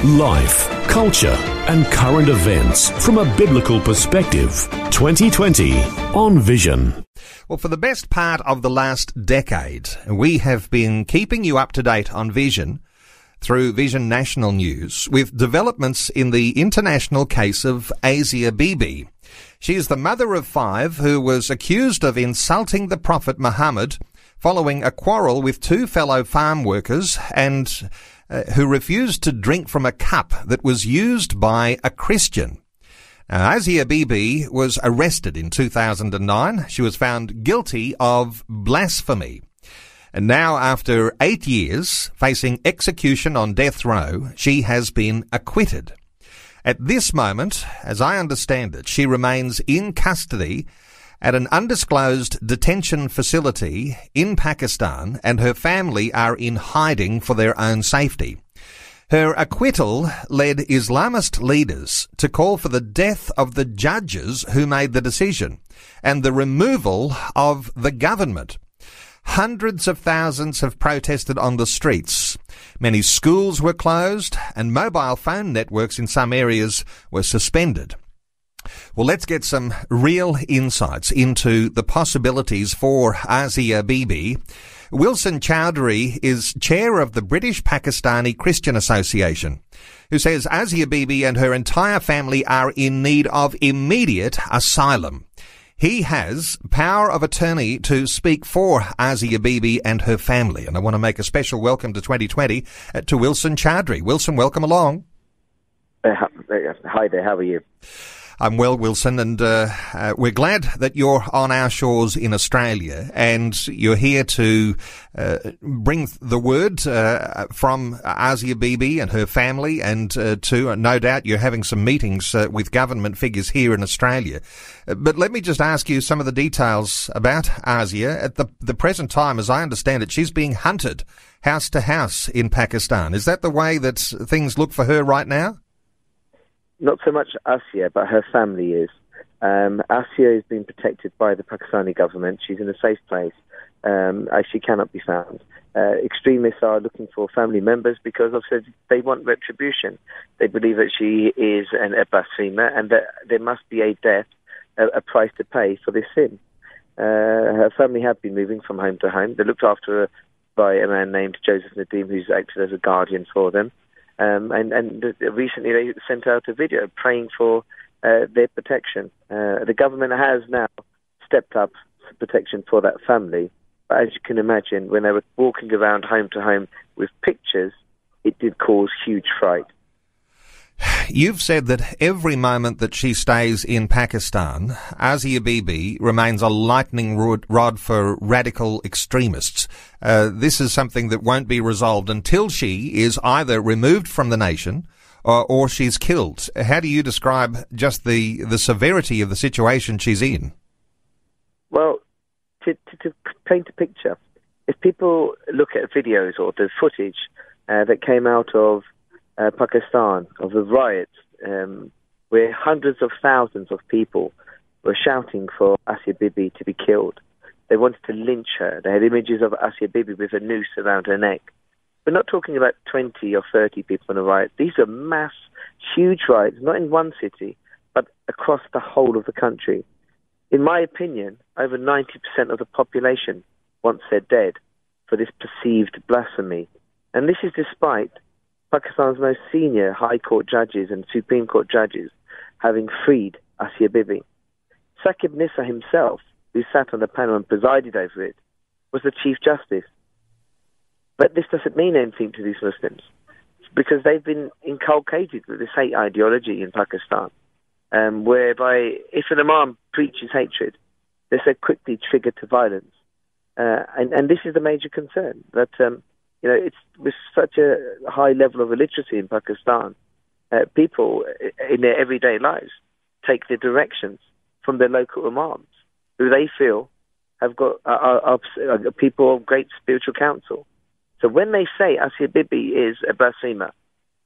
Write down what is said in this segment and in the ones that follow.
Life, culture, and current events from a biblical perspective. 2020 on Vision. Well, for the best part of the last decade, we have been keeping you up to date on Vision through Vision National News with developments in the international case of Asia Bibi. She is the mother of five who was accused of insulting the Prophet Muhammad following a quarrel with two fellow farm workers and uh, who refused to drink from a cup that was used by a Christian. Now, Asia Bibi was arrested in 2009. She was found guilty of blasphemy. And now, after eight years, facing execution on death row, she has been acquitted. At this moment, as I understand it, she remains in custody at an undisclosed detention facility in Pakistan and her family are in hiding for their own safety. Her acquittal led Islamist leaders to call for the death of the judges who made the decision and the removal of the government. Hundreds of thousands have protested on the streets. Many schools were closed and mobile phone networks in some areas were suspended. Well, let's get some real insights into the possibilities for Asia Bibi. Wilson Chowdhury is chair of the British Pakistani Christian Association, who says Asia Bibi and her entire family are in need of immediate asylum. He has power of attorney to speak for Asia Bibi and her family. And I want to make a special welcome to 2020 uh, to Wilson Chowdhury. Wilson, welcome along. Uh, hi there, how are you? I'm well, Wilson, and uh, uh, we're glad that you're on our shores in Australia and you're here to uh, bring the word uh, from Asia Bibi and her family, and uh, to uh, no doubt you're having some meetings with government figures here in Australia. But let me just ask you some of the details about Asia. At the, the present time, as I understand it, she's being hunted house to house in Pakistan. Is that the way that things look for her right now? Not so much Asia, but her family is. Um, Asia is being protected by the Pakistani government. She's in a safe place. Um, she cannot be found. Uh, extremists are looking for family members because of they want retribution. They believe that she is an, a blasphemer and that there must be a death, a, a price to pay for this sin. Uh, her family have been moving from home to home. They're looked after by a man named Joseph Nadim, who's acted as a guardian for them. Um, and, and recently they sent out a video praying for uh, their protection. Uh, the government has now stepped up protection for that family. But as you can imagine, when they were walking around home to home with pictures, it did cause huge fright. You've said that every moment that she stays in Pakistan, Asia Bibi remains a lightning rod for radical extremists. Uh, this is something that won't be resolved until she is either removed from the nation or, or she's killed. How do you describe just the, the severity of the situation she's in? Well, to, to, to paint a picture, if people look at videos or the footage uh, that came out of uh, Pakistan of the riots um, where hundreds of thousands of people were shouting for Asia Bibi to be killed. They wanted to lynch her. They had images of Asia Bibi with a noose around her neck. We're not talking about 20 or 30 people in a riot. These are mass, huge riots, not in one city, but across the whole of the country. In my opinion, over 90% of the population wants her dead for this perceived blasphemy. And this is despite Pakistan's most senior High Court judges and Supreme Court judges having freed Asia Bibi. Saqib Nisar himself, who sat on the panel and presided over it, was the Chief Justice. But this doesn't mean anything to these Muslims because they've been inculcated with this hate ideology in Pakistan, um, whereby if an imam preaches hatred, they're so quickly triggered to violence. Uh, and, and this is the major concern that um, you know, it's with such a high level of illiteracy in Pakistan, uh, people in their everyday lives take their directions from their local imams, who they feel have got are, are, are people of great spiritual counsel. So when they say Asia Bibi is a blasphemer,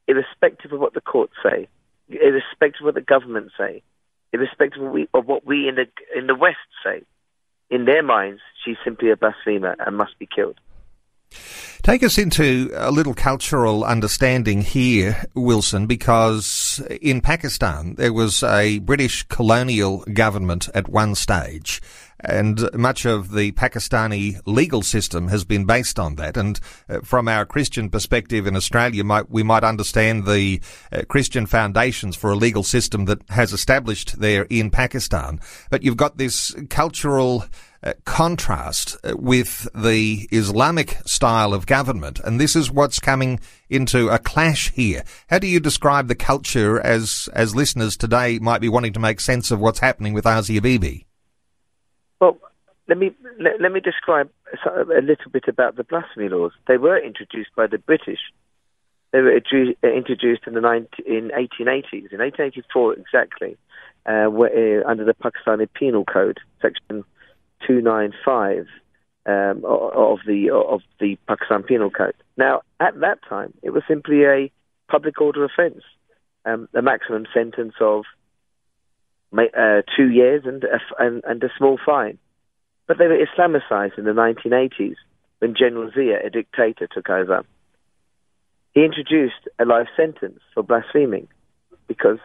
irrespective of what the courts say, irrespective of what the government say, irrespective of, we, of what we in the in the West say, in their minds, she's simply a blasphemer and must be killed. Take us into a little cultural understanding here, Wilson, because in Pakistan there was a British colonial government at one stage. And much of the Pakistani legal system has been based on that. And uh, from our Christian perspective in Australia, we might understand the uh, Christian foundations for a legal system that has established there in Pakistan. But you've got this cultural contrast uh, with the Islamic style of government, and this is what's coming into a clash here. How do you describe the culture as as listeners today might be wanting to make sense of what's happening with Asia Bibi? Well, let me let, let me describe a little bit about the blasphemy laws. They were introduced by the British. They were introduced in the 19, in 1880s, in 1884 exactly, uh, where, uh, under the Pakistani Penal Code, section 295 um, of the of the Pakistan Penal Code. Now, at that time, it was simply a public order offence, um, a maximum sentence of uh, two years and a, and, and a small fine. But they were Islamicized in the 1980s when General Zia, a dictator, took over. He introduced a life sentence for blaspheming because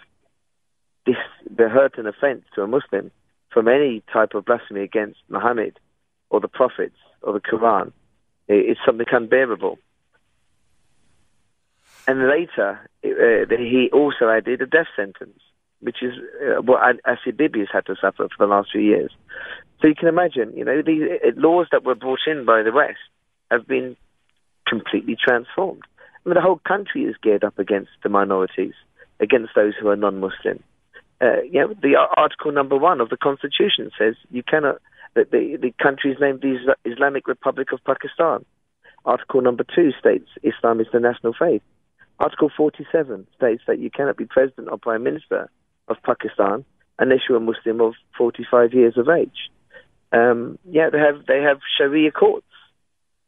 this the hurt and offence to a Muslim from any type of blasphemy against Muhammad or the prophets or the Quran. It's something unbearable. And later, uh, he also added a death sentence, which is uh, what Asia Bibi has had to suffer for the last few years. So you can imagine, you know, these uh, laws that were brought in by the West have been completely transformed. I mean, the whole country is geared up against the minorities, against those who are non-Muslim uh, you know, the article number one of the constitution says you cannot. The, the, the country is named the Islamic Republic of Pakistan. Article number two states Islam is the national faith. Article 47 states that you cannot be president or prime minister of Pakistan unless you're a Muslim of 45 years of age. Um, yeah, they have they have Sharia courts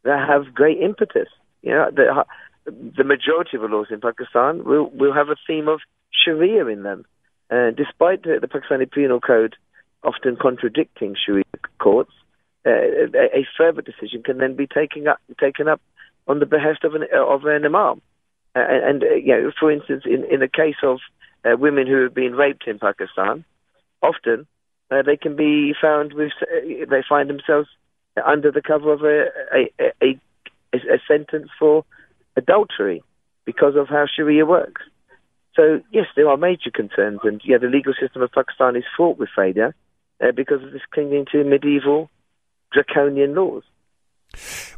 that have great impetus. You know, the, the majority of the laws in Pakistan will will have a theme of Sharia in them. Uh, despite the, the, Pakistani Penal Code often contradicting Sharia courts, uh, a, a, further decision can then be taken up, taken up on the behest of an, of an imam. Uh, and, uh, you know, for instance, in, in the case of uh, women who have been raped in Pakistan, often uh, they can be found with, they find themselves under the cover of a, a, a, a sentence for adultery because of how Sharia works. So yes, there are major concerns, and yeah, the legal system of Pakistan is fraught with failure uh, because of this clinging to medieval draconian laws.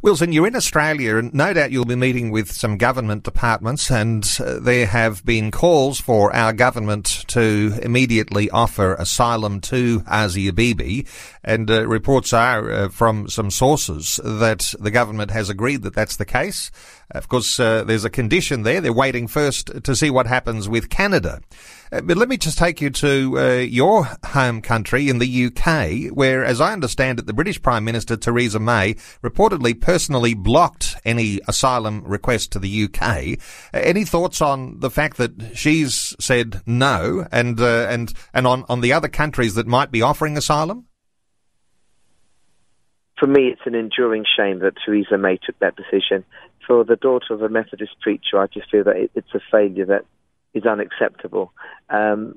Wilson, you're in Australia, and no doubt you'll be meeting with some government departments, and uh, there have been calls for our government to immediately offer asylum to Asia Bibi, and uh, reports are uh, from some sources that the government has agreed that that's the case. Of course, uh, there's a condition there. They're waiting first to see what happens with Canada. Uh, but let me just take you to uh, your home country in the UK, where, as I understand it, the British Prime Minister Theresa May reportedly personally blocked any asylum request to the UK. Uh, any thoughts on the fact that she's said no, and uh, and and on on the other countries that might be offering asylum? For me, it's an enduring shame that Theresa May took that decision for the daughter of a Methodist preacher, I just feel that it, it's a failure that is unacceptable. Um,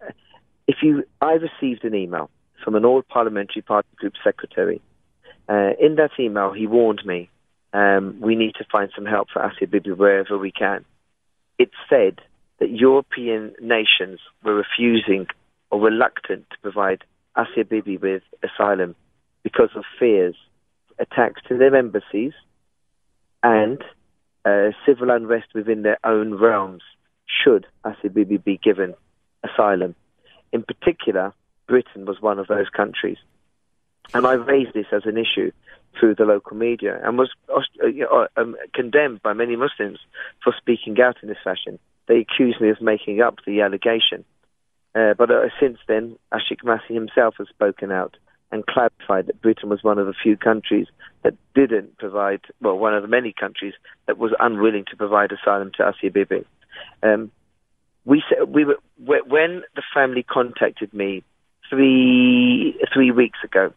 if you, I received an email from an all parliamentary party group secretary. Uh, in that email, he warned me um, we need to find some help for Asia Bibi wherever we can. It said that European nations were refusing or reluctant to provide Asia Bibi with asylum because of fears attacks to their embassies and uh, civil unrest within their own realms should Asia Bibi be given asylum. In particular, Britain was one of those countries. And I raised this as an issue through the local media and was uh, um, condemned by many Muslims for speaking out in this fashion. They accused me of making up the allegation. Uh, but uh, since then, Ashik Masih himself has spoken out and clarified that Britain was one of the few countries that didn't provide, well, one of the many countries that was unwilling to provide asylum to Asia Bibi. Um, we, we were, when the family contacted me three, three weeks ago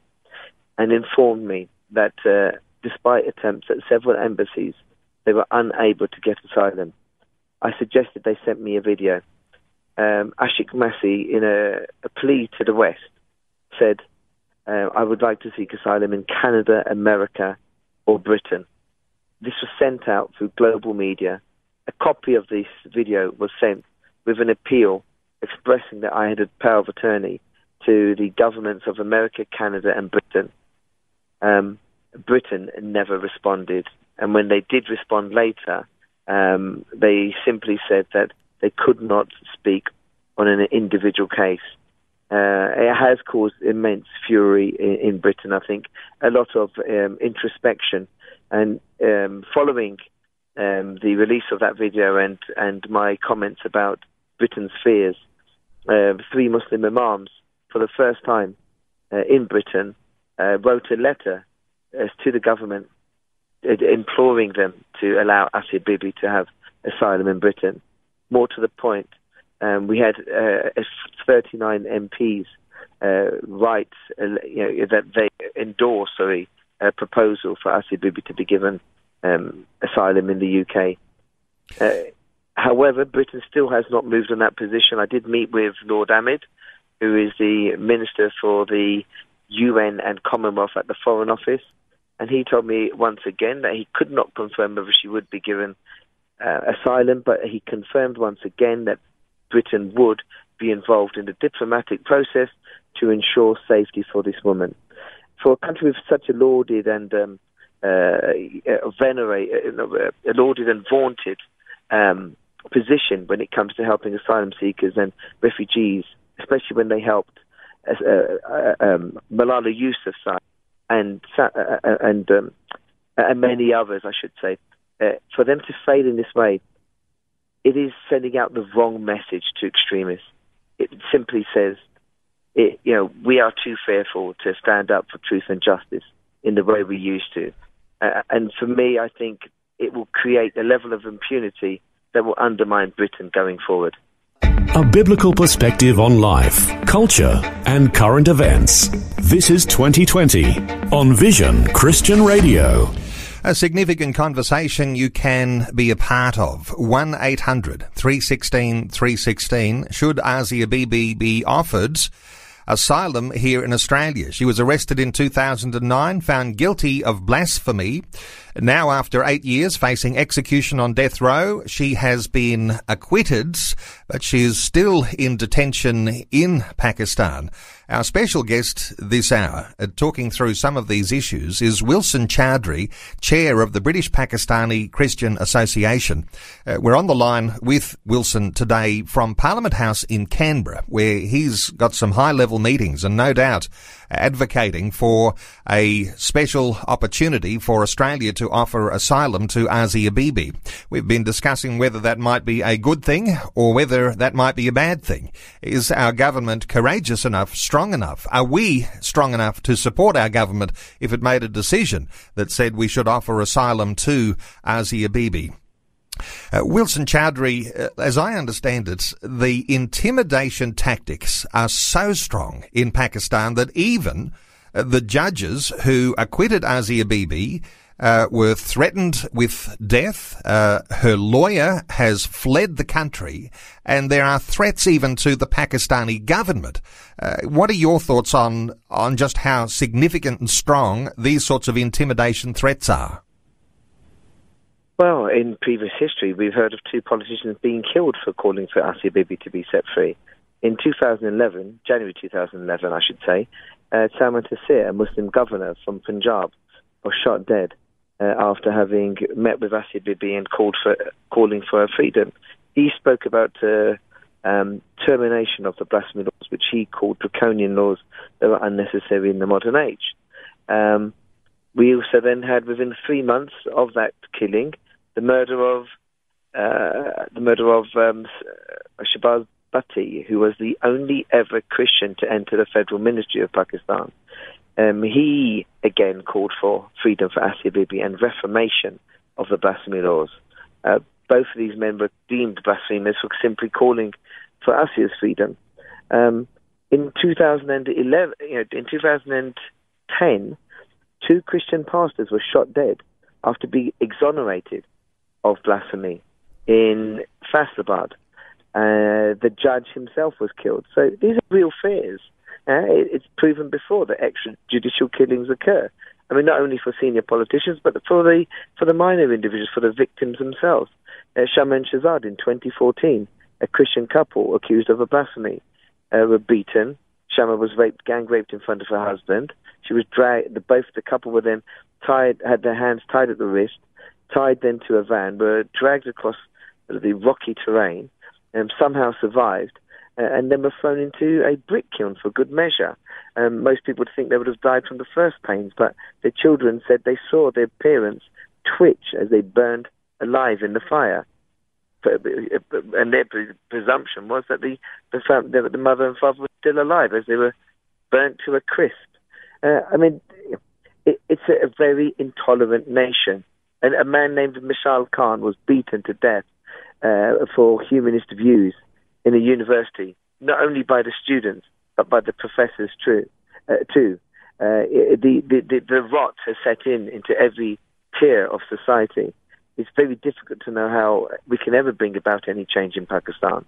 and informed me that uh, despite attempts at several embassies, they were unable to get asylum. I suggested they sent me a video. Um, Ashik Masih, in a, a, plea to the West, said, uh, I would like to seek asylum in Canada, America, or Britain. This was sent out through global media. A copy of this video was sent with an appeal expressing that I had a power of attorney to the governments of America, Canada, and Britain. Um, Britain never responded, and when they did respond later, um, they simply said that they could not speak on an individual case. Uh, it has caused immense fury in, in, Britain. I think a lot of um, introspection, and um, following um, the release of that video and and my comments about Britain's fears, uh, three Muslim imams, for the first time uh, in Britain, uh, wrote a letter to the government, imploring them to allow Asia Bibi to have asylum in Britain. More to the point, um, we had uh, 39 MPs uh, write uh, you know, that they endorse sorry, a proposal for Asia Bibi to be given um, asylum in the UK. Uh, however, Britain still has not moved on that position. I did meet with Lord Ahmad, who is the Minister for the UN and Commonwealth at the Foreign Office, and he told me once again that he could not confirm whether she would be given uh, asylum, but he confirmed once again that Britain would be involved in the diplomatic process to ensure safety for this woman. For a country with such a lauded and um, uh, venerate, uh, lauded and vaunted um, position when it comes to helping asylum seekers and refugees, especially when they helped uh, uh, um, Malala Yousafzai and uh, uh, and um, and many others, I should say, uh, for them to fail in this way, it is sending out the wrong message to extremists. It simply says, it, you know, we are too fearful to stand up for truth and justice in the way we used to. Uh, and for me, I think it will create a level of impunity that will undermine Britain going forward. A biblical perspective on life, culture, and current events. This is 2020 on Vision Christian Radio. A significant conversation you can be a part of. 1 800 316 316. Should Asia Bibi be offered asylum here in Australia? She was arrested in 2009, found guilty of blasphemy. Now, after eight years facing execution on death row, she has been acquitted, but she is still in detention in Pakistan. Our special guest this hour, uh, talking through some of these issues, is Wilson Chowdhury, chair of the British Pakistani Christian Association. Uh, we're on the line with Wilson today from Parliament House in Canberra, where he's got some high level meetings and no doubt advocating for a special opportunity for Australia to offer asylum to Asia Bibi. We've been discussing whether that might be a good thing or whether that might be a bad thing. Is our government courageous enough, strong enough? Are we strong enough to support our government if it made a decision that said we should offer asylum to Asia Bibi? Uh, Wilson Chowdhury, uh, as I understand it, the intimidation tactics are so strong in Pakistan that even uh, the judges who acquitted Asia Bibi uh, were threatened with death. Uh, her lawyer has fled the country, and there are threats even to the Pakistani government. Uh, what are your thoughts on on just how significant and strong these sorts of intimidation threats are? Well, in previous history, we've heard of two politicians being killed for calling for Asia Bibi to be set free. In 2011, January 2011, I should say, uh, Salman Taseer, a Muslim governor from Punjab, was shot dead uh, after having met with Asia Bibi and called for calling for her freedom. He spoke about uh, um, termination of the blasphemy laws, which he called draconian laws that were unnecessary in the modern age. Um, we also then had, within three months of that killing, the murder of uh, the murder of um, Shahbaz Bhatti, who was the only ever Christian to enter the federal ministry of Pakistan, um, he again called for freedom for Asia Bibi and reformation of the blasphemy laws. Uh, both of these men were deemed blasphemous for simply calling for Asia's freedom. Um, in 2011, you know, in 2010, two Christian pastors were shot dead after being exonerated of blasphemy in Faisalabad. Uh, the judge himself was killed. So these are real fears. Uh, it, it's proven before that extrajudicial killings occur. I mean, not only for senior politicians, but for the for the minor individuals, for the victims themselves. Uh, Shama and Shahzad in 2014, a Christian couple accused of a blasphemy, uh, were beaten. Shama was raped, gang raped in front of her husband. She was dragged. The, both the couple were then tied, had their hands tied at the wrist, tied then to a van, were dragged across the rocky terrain, and somehow survived, uh, and then were thrown into a brick kiln for good measure. Um, most people would think they would have died from the first pains, but their children said they saw their parents twitch as they burned alive in the fire. And their presumption was that the the, the mother and father were still alive as they were burnt to a crisp. Uh, I mean, it, it's a, very intolerant nation. And a man named Mashal Khan was beaten to death uh, for humanist views in a university, not only by the students, but by the professors too. Uh, too. Uh, the, the, the, the rot has set in into every tier of society. It's very difficult to know how we can ever bring about any change in Pakistan.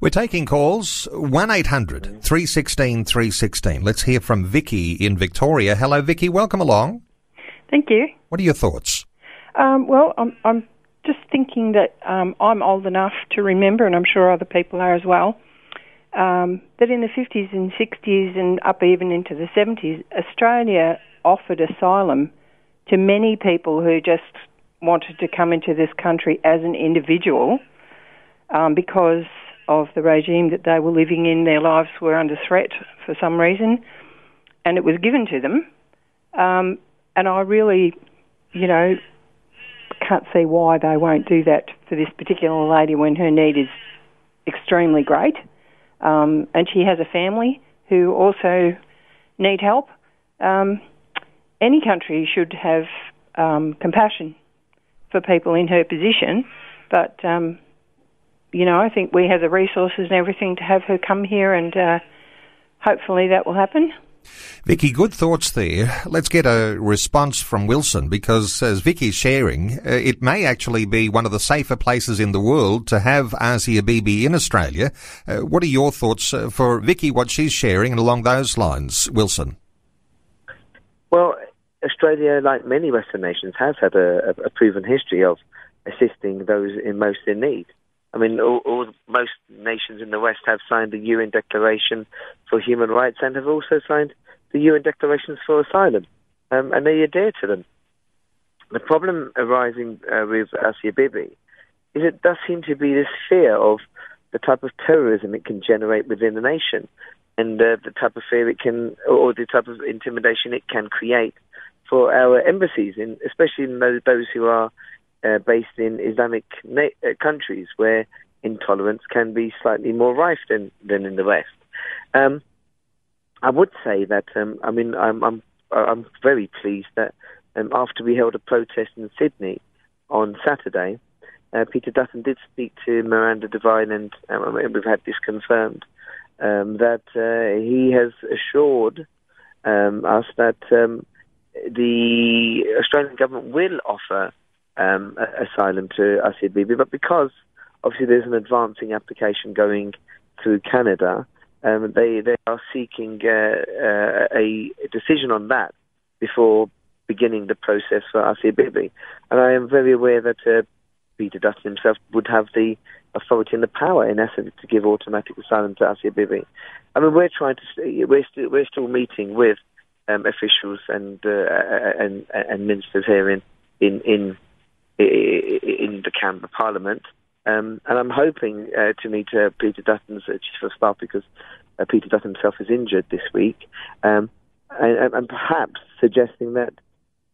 We're taking calls 1 800 316 316. Let's hear from Vicky in Victoria. Hello, Vicky. Welcome along. Thank you. What are your thoughts? Um, well, I'm, I'm just thinking that um, I'm old enough to remember, and I'm sure other people are as well, um, that in the 50s and 60s and up even into the 70s, Australia offered asylum to many people who just wanted to come into this country as an individual um, because of the regime that they were living in. Their lives were under threat for some reason, and it was given to them. Um, and I really, you know, can't see why they won't do that for this particular lady when her need is extremely great. Um, and she has a family who also need help. Um, any country should have um, compassion for people in her position, but um, you know, I think we have the resources and everything to have her come here, and uh, hopefully that will happen. Vicky, good thoughts there. Let's get a response from Wilson because, as Vicky's sharing, uh, it may actually be one of the safer places in the world to have Asia Bibi in Australia. Uh, what are your thoughts uh, for Vicky, what she's sharing, and along those lines, Wilson? Well, Australia, like many Western nations, has had a, a proven history of assisting those in most in need. I mean, all, all, most nations in the West have signed the UN Declaration for Human Rights and have also signed the UN Declarations for Asylum, um, and they adhere to them. The problem arising uh, with Asia Bibi is it does seem to be this fear of the type of terrorism it can generate within the nation, and uh, the type of fear it can, or the type of intimidation it can create for our embassies, in, especially in those, those who are uh, based in Islamic na- uh, countries where intolerance can be slightly more rife than, than in the West. Um, I would say that um, I mean I'm I'm I'm very pleased that um, after we held a protest in Sydney on Saturday, uh, Peter Dutton did speak to Miranda Devine, and um, we've had this confirmed um, that uh, he has assured um, us that um, the Australian government will offer um, asylum to Bibi, but because obviously there's an advancing application going through Canada, um, they they are seeking uh, uh, a decision on that before beginning the process for Asia. And I am very aware that uh, Peter Dutton himself would have the authority and the power, in essence, to give automatic asylum to Asia. I mean, we're trying to we're still we're still meeting with um, officials and, uh, and and ministers here in in in in the Canberra Parliament. Um, and I'm hoping uh, to meet uh, Peter Dutton's uh, Chief of Staff because uh, Peter Dutton himself is injured this week, um, and, and, perhaps suggesting that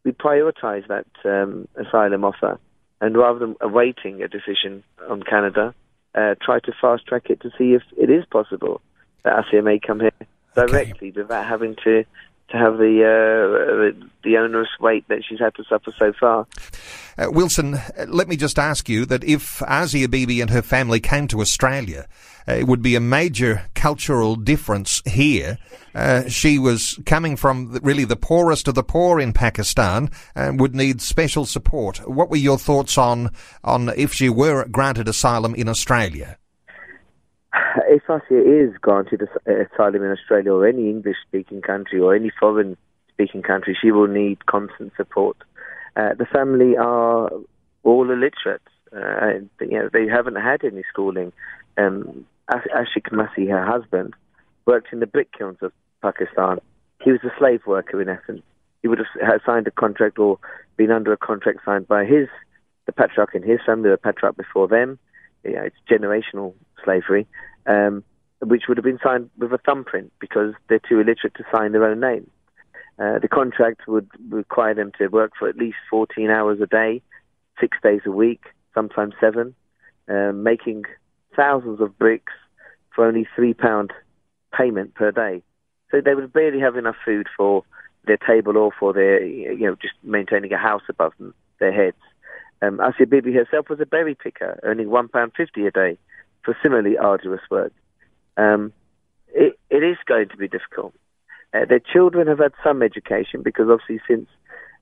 we prioritise that um, asylum offer, and rather than awaiting a decision on Canada, uh, try to fast track it to see if it is possible that may come here directly okay. without having to to have the, uh, the onerous weight that she's had to suffer so far. Uh, Wilson, let me just ask you that if Asia Bibi and her family came to Australia, uh, it would be a major cultural difference here. Uh, she was coming from really the poorest of the poor in Pakistan and would need special support. What were your thoughts on on if she were granted asylum in Australia? if Asia is granted asylum in Australia or any English speaking country or any foreign speaking country, she will need constant support. Uh, the family are all illiterate. Uh, you know, they haven't had any schooling. Um, Ashik her husband, worked in the brick kilns of Pakistan. He was a slave worker in essence. He would have signed a contract or been under a contract signed by his the patriarch in his family, the patriarch before them. It's generational slavery, um, which would have been signed with a thumbprint because they're too illiterate to sign their own name. Uh, the contract would require them to work for at least 14 hours a day, six days a week, sometimes seven, uh, making thousands of bricks for only three pound payment per day. So they would barely have enough food for their table or for their, you know, just maintaining a house above them, their heads. Um, Asia Bibi herself was a berry picker, earning one pound fifty a day for similarly arduous work. Um, it, it is going to be difficult. Uh, their children have had some education because obviously since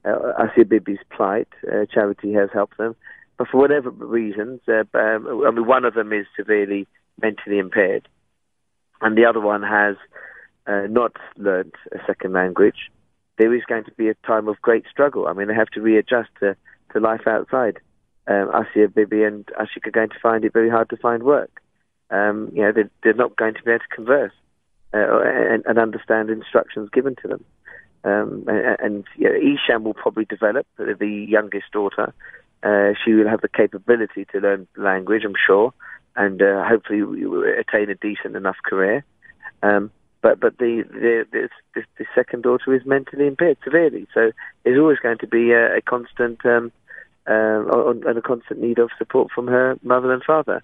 uh, Asia Bibi's plight, uh, charity has helped them. But for whatever reasons, uh, um, I mean, one of them is severely mentally impaired, and the other one has uh, not learnt a second language. There is going to be a time of great struggle. I mean, they have to readjust to, to life outside um, Asia Bibi and Ashik are going to find it very hard to find work. Um, you know, they're, they're, not going to be able to converse uh, and, and, understand instructions given to them. Um, and, and you know, Isham will probably develop, the youngest daughter. Uh, she will have the capability to learn language, I'm sure, and uh, hopefully attain a decent enough career. Um, but but the the, the the, second daughter is mentally impaired severely, so there's always going to be a, a constant um, um, and a constant need of support from her mother and father.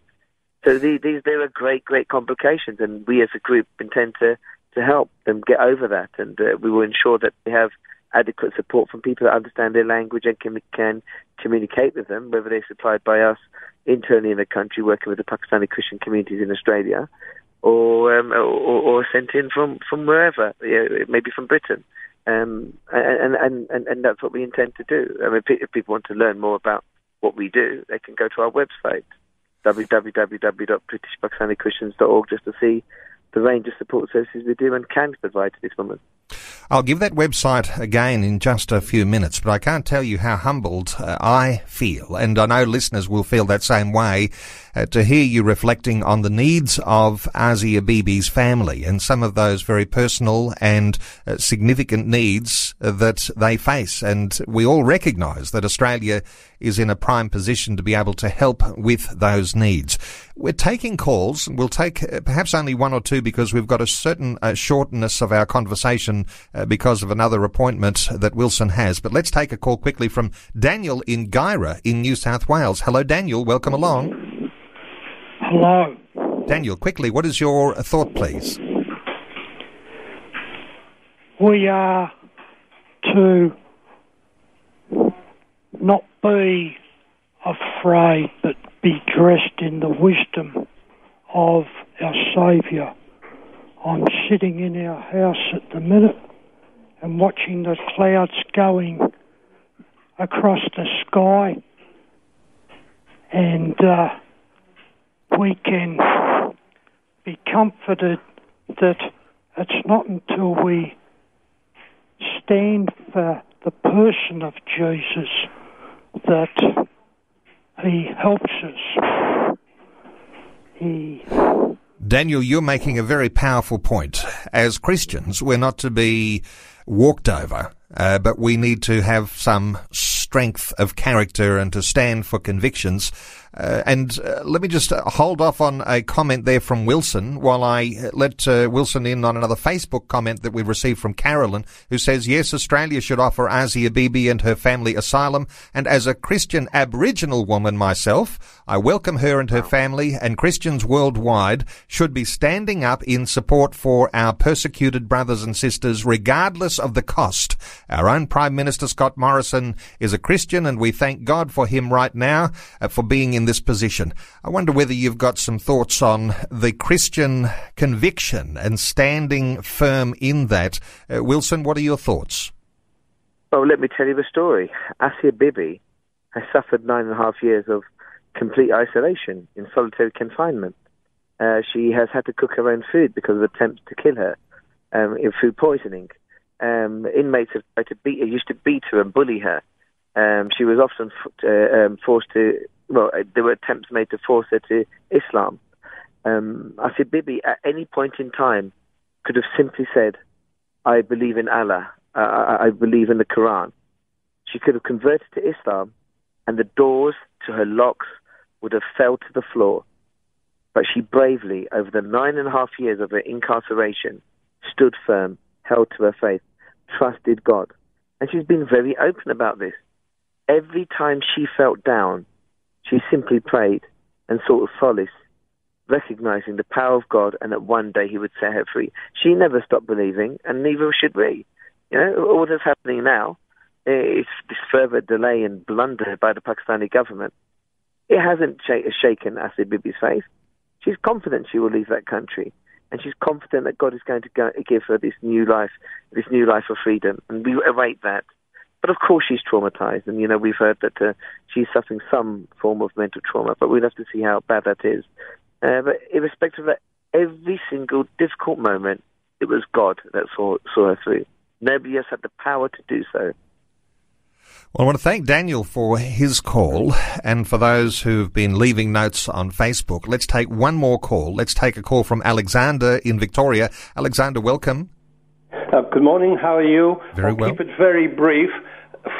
So these, these there are great, great complications, and we as a group intend to, to help them get over that, and uh, we will ensure that they have adequate support from people that understand their language and can, can communicate with them, whether they're supplied by us internally in the country, working with the Pakistani Christian communities in Australia, or um, or, or, sent in from from wherever, you know, maybe from Britain. Um, and, and, and, and that's what we intend to do. I mean, if people want to learn more about what we do, they can go to our website, www.britishpakistanichristians.org, just to see the range of support services we do and can provide to this woman. I'll give that website again in just a few minutes, but I can't tell you how humbled uh, I feel, and I know listeners will feel that same way, uh, to hear you reflecting on the needs of Asia Bibi's family and some of those very personal and uh, significant needs that they face. And we all recognise that Australia is in a prime position to be able to help with those needs. We're taking calls. We'll take uh, perhaps only one or two because we've got a certain uh, shortness of our conversation uh, because of another appointment that Wilson has. But let's take a call quickly from Daniel in Guyra in New South Wales. Hello, Daniel. Welcome along. Hello. Daniel, quickly, what is your thought, please? We are to not be afraid, but be dressed in the wisdom of our Saviour. I'm sitting in our house at the minute and watching the clouds going across the sky, and uh, we can be comforted that it's not until we stand for the person of Jesus that he helps us. He Daniel, you're making a very powerful point. As Christians, we're not to be walked over, uh, but we need to have some strength of character and to stand for convictions. Uh, and uh, let me just uh, hold off on a comment there from Wilson while I uh, let uh, Wilson in on another Facebook comment that we received from Carolyn, who says, yes, Australia should offer Asia Bibi and her family asylum. And as a Christian Aboriginal woman myself, I welcome her and her family and Christians worldwide should be standing up in support for our persecuted brothers and sisters, regardless of the cost. Our own Prime Minister Scott Morrison is a Christian and we thank God for him right now uh, for being in this position. I wonder whether you've got some thoughts on the Christian conviction and standing firm in that. Uh, Wilson, what are your thoughts? Well, let me tell you the story. Asia Bibi has suffered nine and a half years of complete isolation in solitary confinement. Uh, she has had to cook her own food because of attempts to kill her um, in food poisoning. Um, inmates have tried to beat her, used to beat her and bully her. Um, she was often uh, um, forced to well, uh, there were attempts made to force her to Islam. Um, Asia Bibi, at any point in time, could have simply said, I believe in Allah, I believe in the Quran. She could have converted to Islam, and the doors to her locks would have fell to the floor. But she bravely, over the nine and a half years of her incarceration, stood firm, held to her faith, trusted God. And she's been very open about this. Every time she felt down, she simply prayed and sought solace, recognizing the power of God and that one day He would set her free. She never stopped believing, and neither should we. You know, all that's happening now is this further delay and blunder by the Pakistani government. It hasn't sh- shaken Asia Bibi's faith. She's confident she will leave that country, and she's confident that God is going to give her this new life, this new life of freedom, and we await that. But of course, she's traumatized, and you know we've heard that uh, she's suffering some form of mental trauma. But we'll have to see how bad that is. Uh, but irrespective of that, every single difficult moment, it was God that saw saw her through. Nobody else had the power to do so. Well, I want to thank Daniel for his call and for those who've been leaving notes on Facebook. Let's take one more call. Let's take a call from Alexander in Victoria. Alexander, welcome. Uh, good morning. How are you? Very I'll well. Keep it very brief.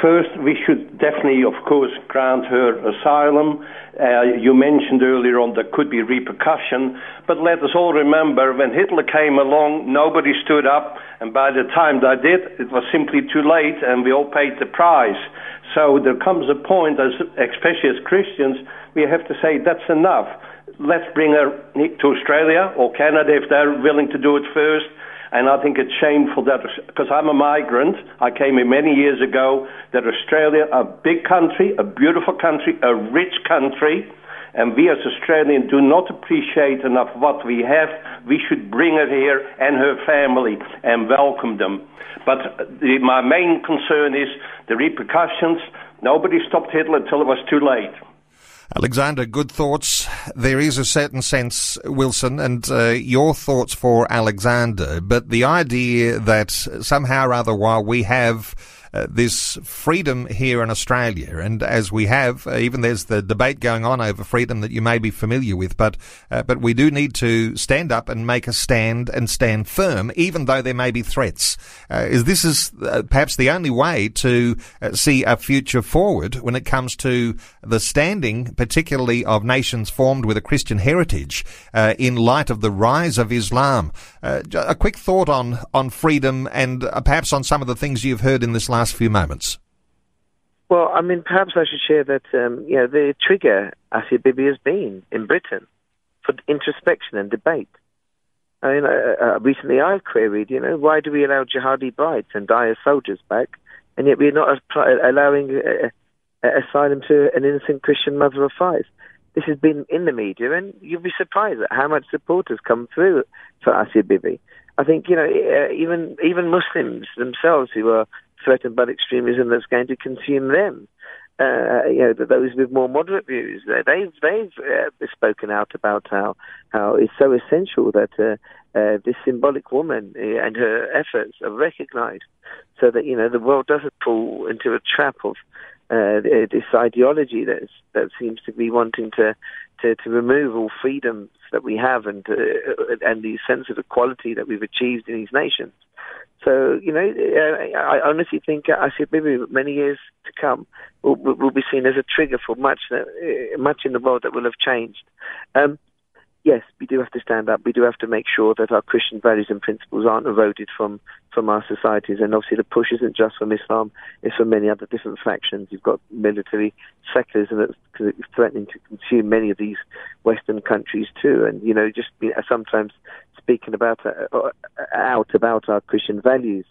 First, we should definitely, of course, grant her asylum. Uh, you mentioned earlier on there could be repercussion, but let us all remember when Hitler came along, nobody stood up, and by the time they did, it was simply too late, and we all paid the price. So there comes a point, as, especially as Christians, we have to say that's enough. Let's bring her to Australia or Canada if they're willing to do it first and I think it's shameful that, because I'm a migrant, I came here many years ago, that Australia, a big country, a beautiful country, a rich country, and we as Australians do not appreciate enough what we have. We should bring her here and her family and welcome them. But the, my main concern is the repercussions. Nobody stopped Hitler until it was too late. Alexander, good thoughts. There is a certain sense, Wilson, and uh, your thoughts for Alexander, but the idea that somehow or other, while we have uh, this freedom here in Australia. And as we have, uh, even there's the debate going on over freedom that you may be familiar with, but uh, but we do need to stand up and make a stand and stand firm, even though there may be threats. Uh, is this is uh, perhaps the only way to see a future forward when it comes to the standing, particularly of nations formed with a Christian heritage, in light of the rise of Islam. a quick thought on on freedom and perhaps on some of the things you've heard in this last last few moments? Well, I mean, perhaps I should share that, um, you know, the trigger Asia Bibi has been in Britain for introspection and debate. I mean, uh, uh, recently I've queried, you know, why do we allow jihadi brides and dire soldiers back, and yet we're not allowing uh, uh, asylum to an innocent Christian mother of five? This has been in the media, and you'd be surprised at how much support has come through for Asia Bibi. I think, you know, uh, even even Muslims themselves who are threatened by extremism that's going to consume them. Uh, you know, those with more moderate views, they've they've uh, spoken out about how how it's so essential that uh, uh, this symbolic woman uh, and her efforts are recognised, so that you know the world doesn't fall into a trap of uh, this ideology that that seems to be wanting to, to, to remove all freedoms that we have and and the sense of equality that we've achieved in these nations. So, you know, I honestly think, I see maybe many years to come will, will be seen as a trigger for much, uh, much in the world that will have changed. Um, yes, we do have to stand up. We do have to make sure that our Christian values and principles aren't eroded from, from our societies. And obviously, the push isn't just from Islam; it's from many other different factions. You've got military secularism that's threatening to consume many of these Western countries too. And you know, just you know, sometimes speaking about uh, uh, out about our Christian values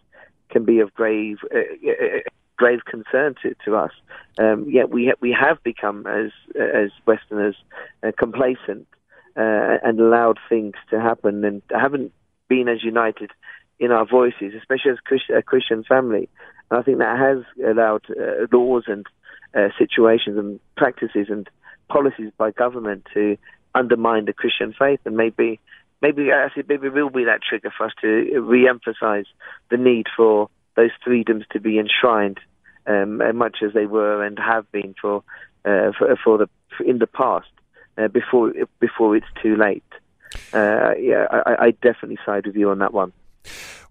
can be of grave. Uh, uh grave concern to, to us. Um, yet we ha- we have become as as Westerners uh, complacent uh, and allowed things to happen and haven't been as united in our voices, especially as Christ- a Christian family. And I think that has allowed laws and situations and practices and policies by government to undermine the Christian faith and maybe maybe actually maybe will be that trigger for us to re-emphasize the need for those freedoms to be enshrined um, much as they were and have been for uh, for, for the in the past uh, before before it's too late. Uh, yeah, I, I definitely side with you on that one.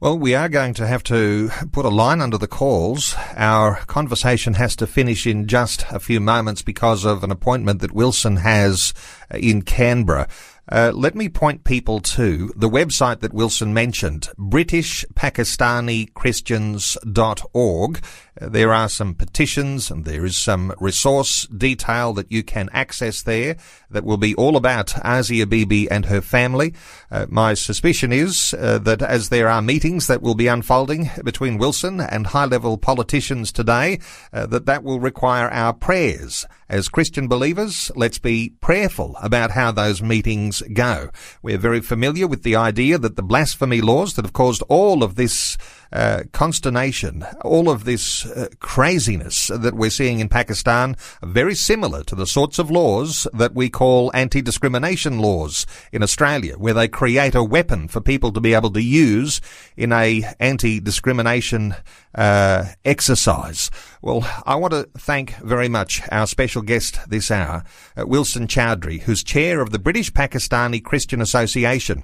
Well, we are going to have to put a line under the calls. Our conversation has to finish in just a few moments because of an appointment that Wilson has in Canberra. Uh, let me point people to the website that Wilson mentioned, BritishPakistaniChristians.org. There are some petitions and there is some resource detail that you can access there that will be all about Asia Bibi and her family. Uh, my suspicion is uh, that as there are meetings that will be unfolding between Wilson and high-level politicians today, uh, that that will require our prayers as Christian believers, let's be prayerful about how those meetings go. We're very familiar with the idea that the blasphemy laws that have caused all of this uh, consternation, all of this uh, craziness that we're seeing in Pakistan very similar to the sorts of laws that we call anti-discrimination laws in Australia, where they create a weapon for people to be able to use in a anti-discrimination uh, exercise. Well, I want to thank very much our special guest this hour, uh, Wilson Chowdhry, who's chair of the British Pakistani Christian Association.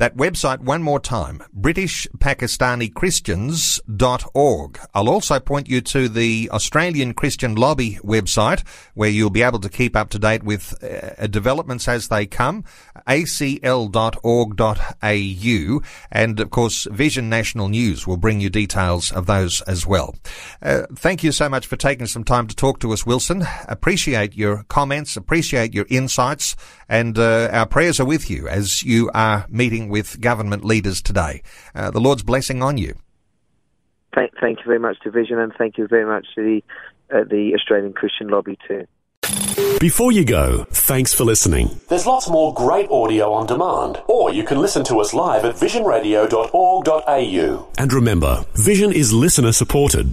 That website one more time, BritishPakistaniChristians.org. I'll also point you to the Australian Christian Lobby website where you'll be able to keep up to date with uh, developments as they come, acl.org.au. And of course, Vision National News will bring you details of those as well. Uh, thank you so much for taking some time to talk to us, Wilson. Appreciate your comments, appreciate your insights, and uh, our prayers are with you as you are meeting with government leaders today. Uh, the Lord's blessing on you. Thank, thank, you very much to Vision, and thank you very much to the, uh, the Australian Christian Lobby too. Before you go, thanks for listening. There's lots more great audio on demand, or you can listen to us live at visionradio.org.au. And remember, Vision is listener supported.